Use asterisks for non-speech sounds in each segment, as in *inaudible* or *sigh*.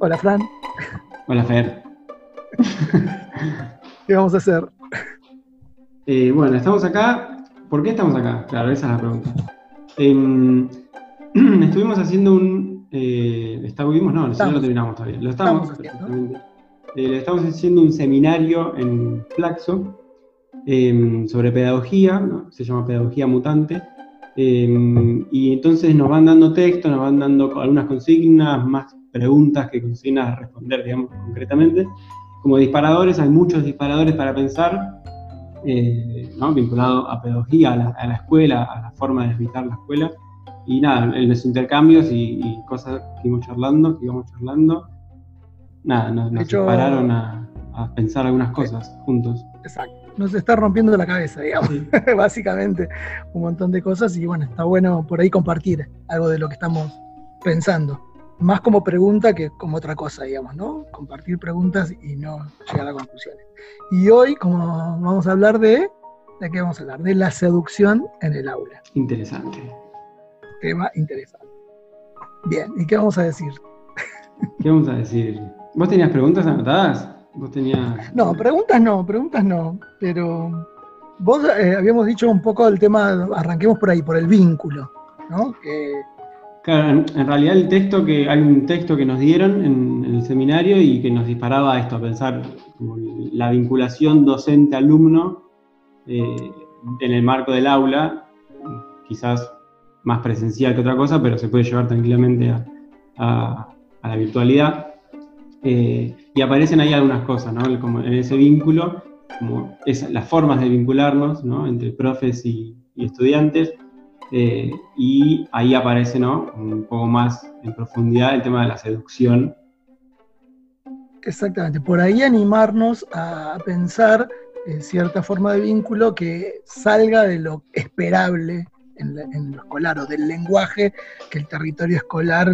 Hola, Fran. Hola, Fer. *laughs* ¿Qué vamos a hacer? Eh, bueno, estamos acá. ¿Por qué estamos acá? Claro, esa es la pregunta. Em, *clears throat* estuvimos haciendo un. Eh, ¿Estuvimos? No, no lo terminamos todavía. Lo estamos, haciendo. Eh, estamos haciendo un seminario en Flaxo em, sobre pedagogía, se llama Pedagogía Mutante. Em, y entonces nos van dando texto, nos van dando algunas consignas, más preguntas que consignas a responder, digamos, concretamente. Como disparadores, hay muchos disparadores para pensar, eh, ¿no? vinculado a pedagogía, a la, escuela, a la forma de habitar la escuela. Y nada, en los intercambios y, cosas que íbamos charlando, que íbamos charlando, nada, nos, nos dispararon a, pensar algunas cosas juntos. Exacto. Nos está rompiendo la cabeza, digamos, *laughs* básicamente, un montón de cosas y bueno, está bueno por ahí compartir algo de lo que estamos pensando más como pregunta que como otra cosa, digamos, ¿no? Compartir preguntas y no llegar a conclusiones. Y hoy, como vamos a hablar de, ¿de qué vamos a hablar? De la seducción en el aula. Interesante. Tema interesante. Bien, ¿y qué vamos a decir? ¿Qué vamos a decir? ¿Vos tenías preguntas anotadas? ¿Vos tenías... No, preguntas no, preguntas no, pero vos eh, habíamos dicho un poco del tema, arranquemos por ahí, por el vínculo, ¿no? Que En, realidad el texto que hay un texto que nos dieron en, el seminario y que nos disparaba a esto, a pensar la vinculación docente-alumno eh, en el marco del aula, quizás más presencial que otra cosa, pero se puede llevar tranquilamente a, la virtualidad. Eh, y aparecen ahí algunas cosas, ¿no? Como en ese vínculo, como las formas de vincularnos, ¿no? Entre profes y estudiantes eh, y ahí aparece ¿no? un poco más en profundidad el tema de la seducción. Exactamente, por ahí animarnos a pensar en cierta forma de vínculo que salga de lo esperable en, en lo escolar o del lenguaje que el territorio escolar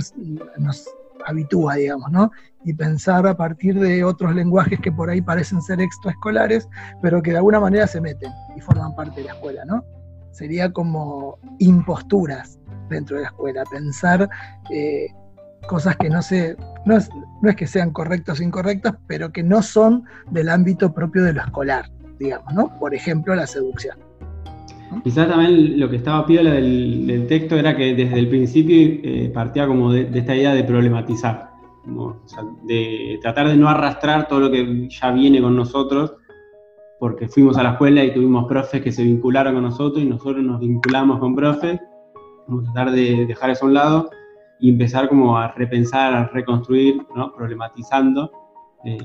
nos habitúa, digamos, ¿no? Y pensar a partir de otros lenguajes que por ahí parecen ser extraescolares, pero que de alguna manera se meten y forman parte de la escuela, ¿no? Sería como imposturas dentro de la escuela, pensar eh, cosas que no, se, no es, no es que sean correctas o incorrectas, pero que no son del ámbito propio de lo escolar, digamos, ¿no? Por ejemplo, la seducción. Quizás también lo que estaba piola del, texto era que desde el principio eh, partía como de, esta idea de problematizar, de tratar de no arrastrar todo lo que ya viene con nosotros, porque fuimos a la escuela y tuvimos profes que se vincularon con nosotros y nosotros nos vinculamos con profes, vamos a tratar de dejar eso a un lado y empezar como a repensar, a reconstruir, ¿no? problematizando. Eh,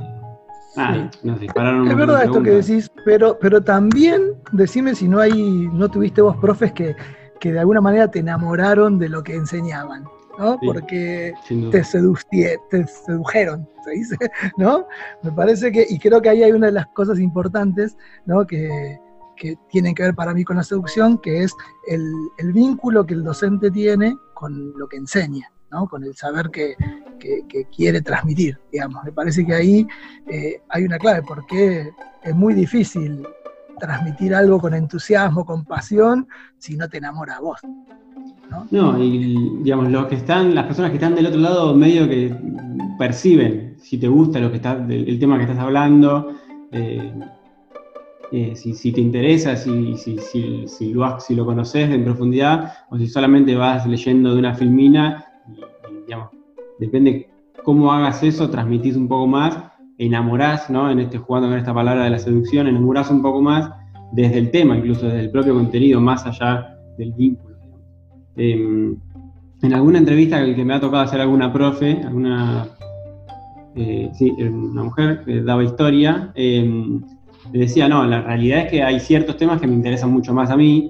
nos dispararon Es verdad esto que decís, pero, pero también decime si no hay, no tuviste vos profes que, que de alguna manera te enamoraron de lo que enseñaban. ¿No? Porque te, te sedujeron, se dice, *laughs* ¿no? Me parece que, y creo que ahí hay una de las cosas importantes, ¿no? Que, tienen que ver para mí con la seducción, que es el, vínculo que el docente tiene con lo que enseña, ¿no? Con el saber que, quiere transmitir, digamos. Me parece que ahí eh, hay una clave, porque es muy difícil transmitir algo con entusiasmo, con pasión, si no te enamora a vos. ¿No? y digamos, los que están, las personas que están del otro lado medio que perciben si te gusta lo que está, el, tema que estás hablando, eh, eh, si, te interesa, si, si, lo, conoces en profundidad, o si solamente vas leyendo de una filmina, y, digamos, depende cómo hagas eso, transmitís un poco más, enamorás, ¿no? En este jugando con esta palabra de la seducción, enamorás un poco más desde el tema, incluso desde el propio contenido, más allá del vínculo. Em, en alguna entrevista que me ha tocado hacer alguna profe, alguna, eh, sí, una mujer que daba historia, em, me decía, no, la realidad es que hay ciertos temas que me interesan mucho más a mí,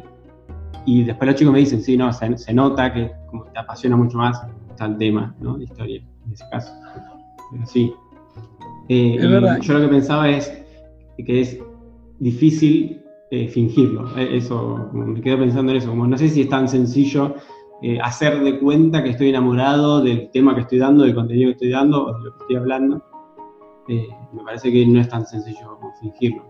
y después los chicos me dicen, sí, no, se, nota que como te apasiona mucho más tal tema, ¿no? De historia, en ese caso. Pero sí. Eh, yo lo que pensaba es que es difícil eh, fingirlo. Eh, eso, me quedo pensando en eso, como no sé si es tan sencillo eh, hacer de cuenta que estoy enamorado del tema que estoy dando, del contenido que estoy dando o de lo que estoy hablando. me parece que no es tan sencillo como fingirlo.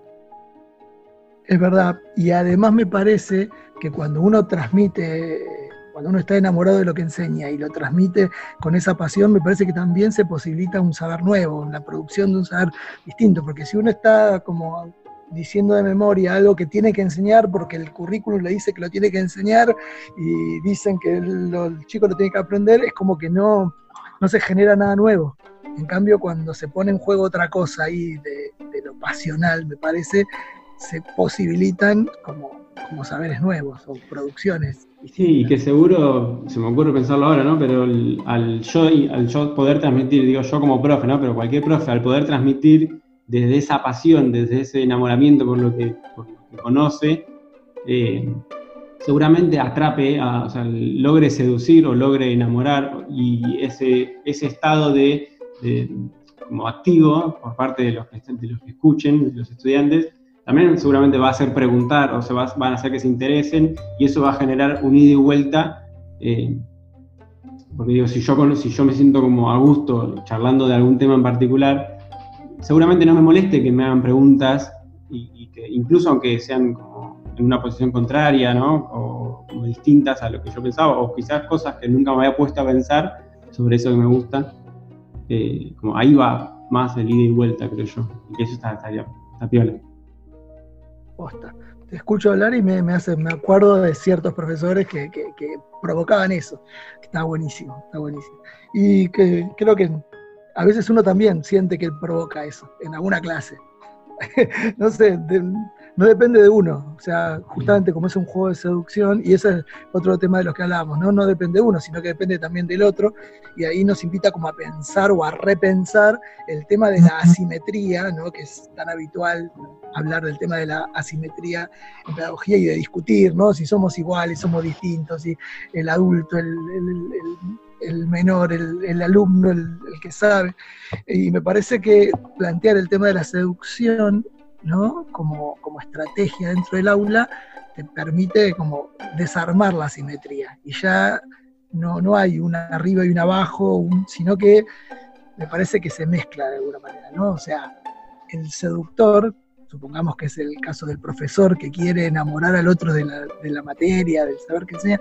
Es verdad, y además me parece que cuando uno transmite, cuando uno está enamorado de lo que enseña y lo transmite con esa pasión, me parece que también se posibilita un saber nuevo, la producción de un saber distinto, porque si uno está como diciendo de memoria algo que tiene que enseñar porque el currículum le dice que lo tiene que enseñar y dicen que el, chico lo tiene que aprender, es como que no, no se genera nada nuevo. En cambio, cuando se pone en juego otra cosa ahí de, lo pasional, me parece, se posibilitan como, como saberes nuevos o producciones. Sí, y que seguro, se me ocurre pensarlo ahora, ¿no? Pero al, yo, al yo poder transmitir, digo yo como profe, ¿no? Pero cualquier profe, al poder transmitir desde esa pasión, desde ese enamoramiento por lo que, conoce, eh, seguramente atrape, o sea, logre seducir o logre enamorar y ese, ese estado de, como activo por parte de los, que, de los escuchen, de los estudiantes, también seguramente va a hacer preguntar o se va, van a hacer que se interesen y eso va a generar un ida y vuelta. Eh, porque digo, si yo, si yo me siento como a gusto charlando de algún tema en particular, seguramente no me moleste que me hagan preguntas y, que incluso aunque sean como en una posición contraria, ¿no? O distintas a lo que yo pensaba, o quizás cosas que nunca me había puesto a pensar sobre eso que me gusta, eh, como ahí va más el ida y vuelta, creo yo, y que eso está, está, está piola. Te escucho hablar y me, hace, me acuerdo de ciertos profesores que, que provocaban eso. Está buenísimo, está buenísimo. Y que creo que a veces uno también siente que provoca eso en alguna clase. *laughs* no sé, no depende de uno. O sea, justamente como es un juego de seducción, y ese es otro tema de los que hablamos, ¿no? No depende de uno, sino que depende también del otro, y ahí nos invita como a pensar o a repensar el tema de la asimetría, ¿no? Que es tan habitual hablar del tema de la asimetría en pedagogía y de discutir, ¿no? Si somos iguales, somos distintos, si el adulto, el menor, el, alumno, el, que sabe. Y me parece que plantear el tema de la seducción, ¿no? Como, estrategia dentro del aula, te permite como desarmar la simetría. Y ya no, no hay una arriba y una abajo, sino que me parece que se mezcla de alguna manera, ¿no? O sea, el seductor, supongamos que es el caso del profesor que quiere enamorar al otro de la, de la materia, del saber que enseña,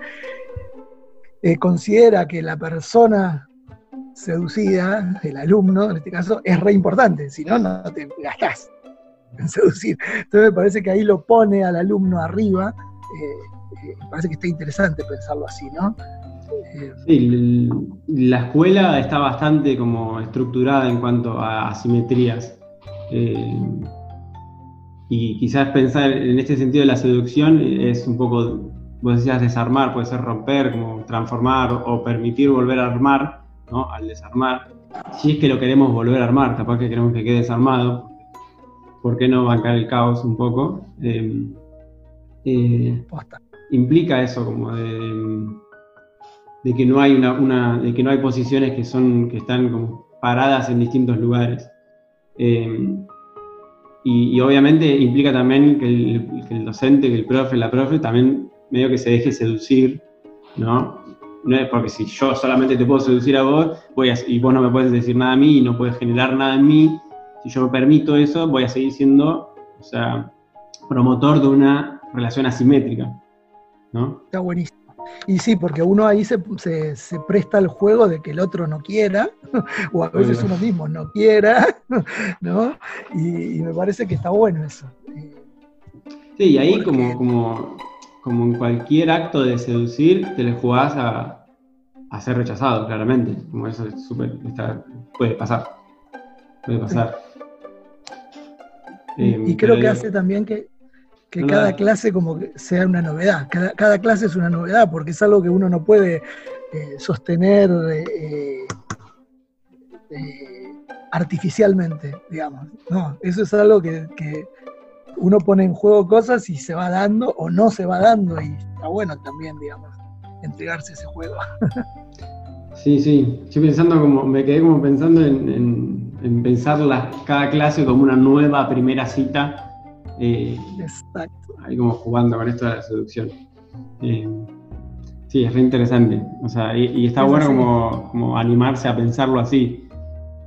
eh, considera que la persona seducida, el alumno en este caso, es re importante, si no, no te gastás en seducir. Entonces me parece que ahí lo pone al alumno arriba, eh, eh, parece que está interesante pensarlo así, ¿no? sí, la escuela está bastante como estructurada en cuanto a asimetrías. y quizás pensar en este sentido de la seducción es un poco vos decías desarmar, puede ser romper, como transformar o permitir volver a armar, ¿no? Al desarmar. Si es que lo queremos volver a armar, capaz que queremos que quede desarmado, ¿por qué no bancar el caos un poco? Em, eh, implica eso como de, de, que no hay una, de que no hay posiciones que son que están como paradas en distintos lugares. Em, y, obviamente implica también que el, que el, docente, que el profe, la profe también medio que se deje seducir, ¿no? No es porque si yo solamente te puedo seducir a vos, voy y vos no me puedes decir nada a mí y no puedes generar nada en mí, si yo me permito eso, voy a seguir siendo, o sea, promotor de una relación asimétrica, ¿no? Está buenísimo. Y sí, porque uno ahí se, se, presta al juego de que el otro no quiera, *laughs* o a veces uno mismo no quiera, *laughs* ¿no? Y, me parece que está bueno eso. Sí, y ahí como, como como en cualquier acto de seducir, te le jugás a, ser rechazado, claramente. Como eso es súper. Puede pasar. Puede pasar. y eh, creo que hace también que, cada clase como que sea una novedad. Cada, clase es una novedad, porque es algo que uno no puede eh, sostener eh, artificialmente, digamos. No, eso es algo que uno pone en juego cosas y se va dando o no se va dando y está bueno también, digamos, entregarse ese juego. Sí, sí, estoy pensando como, me quedé como pensando en, pensar cada clase como una nueva primera cita. Eh, Exacto. Ahí como jugando con esto de la seducción. Eh, sí, es re interesante. O sea, y, está bueno como, animarse a pensarlo así.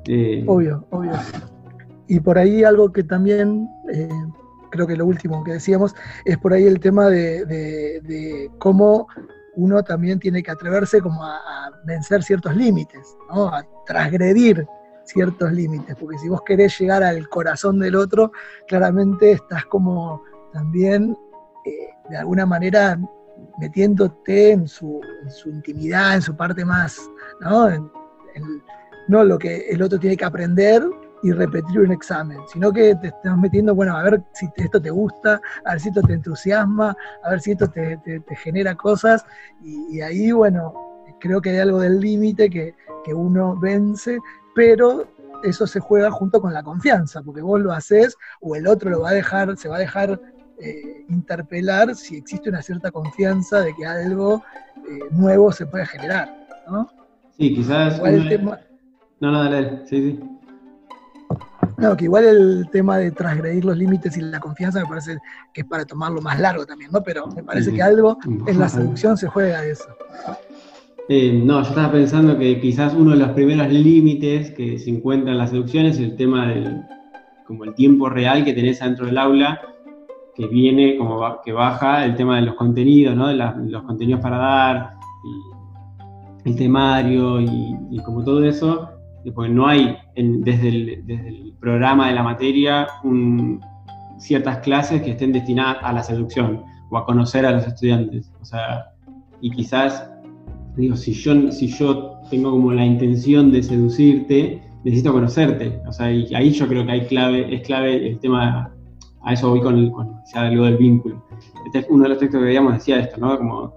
Eh, obvio, obvio. Y por ahí algo que también creo que lo último que decíamos, es por ahí el tema de, cómo uno también tiene que atreverse como a, vencer ciertos límites, ¿no? a transgredir ciertos límites, porque si vos querés llegar al corazón del otro, claramente estás como también eh, de alguna manera metiéndote en su, intimidad, en su parte más, ¿no? no lo que el otro tiene que aprender y repetir un examen, sino que te estás metiendo, bueno, a ver si esto te gusta, a ver si esto te entusiasma, a ver si esto te, genera cosas, y, ahí, bueno, creo que hay algo del límite que, uno vence, pero eso se juega junto con la confianza, porque vos lo haces o el otro lo va a dejar, se va a dejar eh, interpelar si existe una cierta confianza de que algo eh, nuevo se puede generar, ¿no? Sí, quizás... No, no, dale, sí, sí. No, que igual el tema de transgredir los límites y la confianza me parece que es para tomarlo más largo también, ¿no? Pero me parece que algo en la seducción se juega eso. Eh, no, yo estaba pensando que quizás uno de los primeros límites que se encuentra en la seducción es el tema del como el tiempo real que tenés dentro del aula, que viene, como que baja el tema de los contenidos, ¿no? De los contenidos para dar, y el temario y, y como todo eso, porque no hay desde, el, programa de la materia ciertas clases que estén destinadas a la seducción o a conocer a los estudiantes. O sea, y quizás, digo, si yo, si yo tengo como la intención de seducirte, necesito conocerte. O sea, y ahí yo creo que hay clave, es clave el tema, a eso voy con, el, con algo del vínculo. Este uno de los textos que veíamos decía esto, ¿no? Como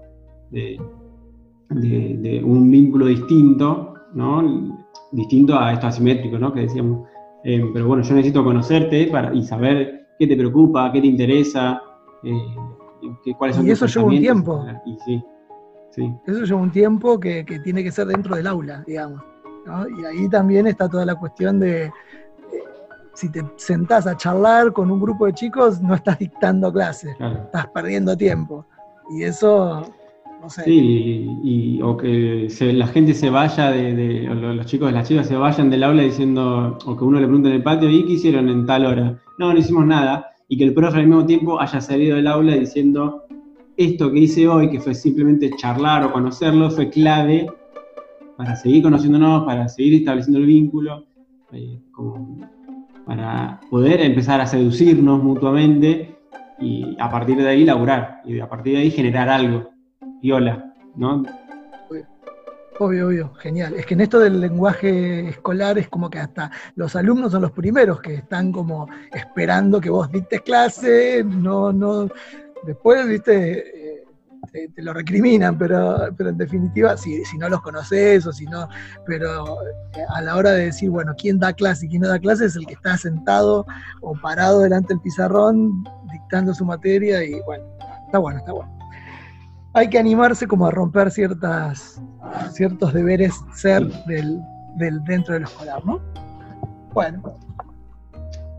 de un vínculo distinto, ¿no? Distinto a esto asimétrico, ¿no? Que decíamos. Eh, pero bueno, yo necesito conocerte para, y saber qué te preocupa, qué te interesa, eh, cuáles son y eso lleva un tiempo. Y sí, sí. Eso lleva un tiempo que, tiene que ser dentro del aula, digamos. Y ahí también está toda la cuestión de, si te sentás a charlar con un grupo de chicos, no estás dictando clases, estás perdiendo tiempo. Y eso Sí, y, o que la gente se vaya, de, los chicos de las chicas se vayan del aula diciendo, o que uno le pregunte en el patio, ¿y qué hicieron en tal hora? No, no hicimos nada. Y que el profe al mismo tiempo haya salido del aula diciendo, esto que hice hoy, que fue simplemente charlar o conocerlo, fue clave para seguir conociéndonos, para seguir estableciendo el vínculo, eh, para poder empezar a seducirnos mutuamente y a partir de ahí laburar y a partir de ahí generar algo viola, ¿no? Obvio, obvio, genial. Es que en esto del lenguaje escolar es como que hasta los alumnos son los primeros que están como esperando que vos dictes clase, no, no, después, viste, eh, te, lo recriminan, pero, pero en definitiva, si, si no los conoces o si no, pero eh, a la hora de decir, bueno, quién da clase y quién no da clase es el que está sentado o parado delante del pizarrón dictando su materia y bueno, está bueno, está bueno hay que animarse como a romper ciertas, ciertos deberes ser del, dentro del escolar, ¿no? Bueno.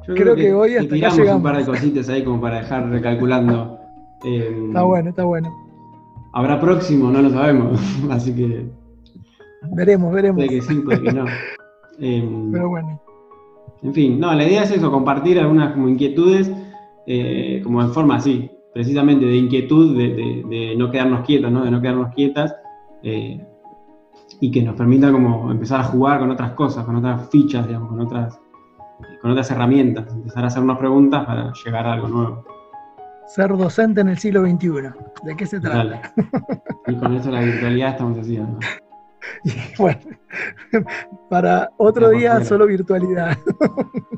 creo, que, hoy hasta acá llegamos. un par de cositas ahí como para dejar recalculando. Eh, está bueno, está bueno. Habrá próximo, no lo sabemos, *laughs* así que... Veremos, veremos. Puede que sí, puede que no. *laughs* Em, Pero bueno. En fin, no, la idea es eso, compartir algunas como inquietudes, eh, como en forma así, precisamente de inquietud, de, no quedarnos quietos, ¿no? de no quedarnos quietas, eh, y que nos permita como empezar a jugar con otras cosas, con otras fichas, digamos, con otras, con otras herramientas, empezar a hacernos preguntas para llegar a algo nuevo. Ser docente en el siglo XXI, ¿de qué se trata? Y con eso la virtualidad estamos haciendo. *laughs* Y bueno, para otro día solo virtualidad.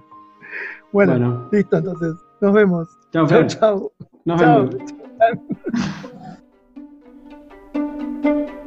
*laughs* bueno, listo, entonces, nos vemos. Chao, chao. No, *laughs*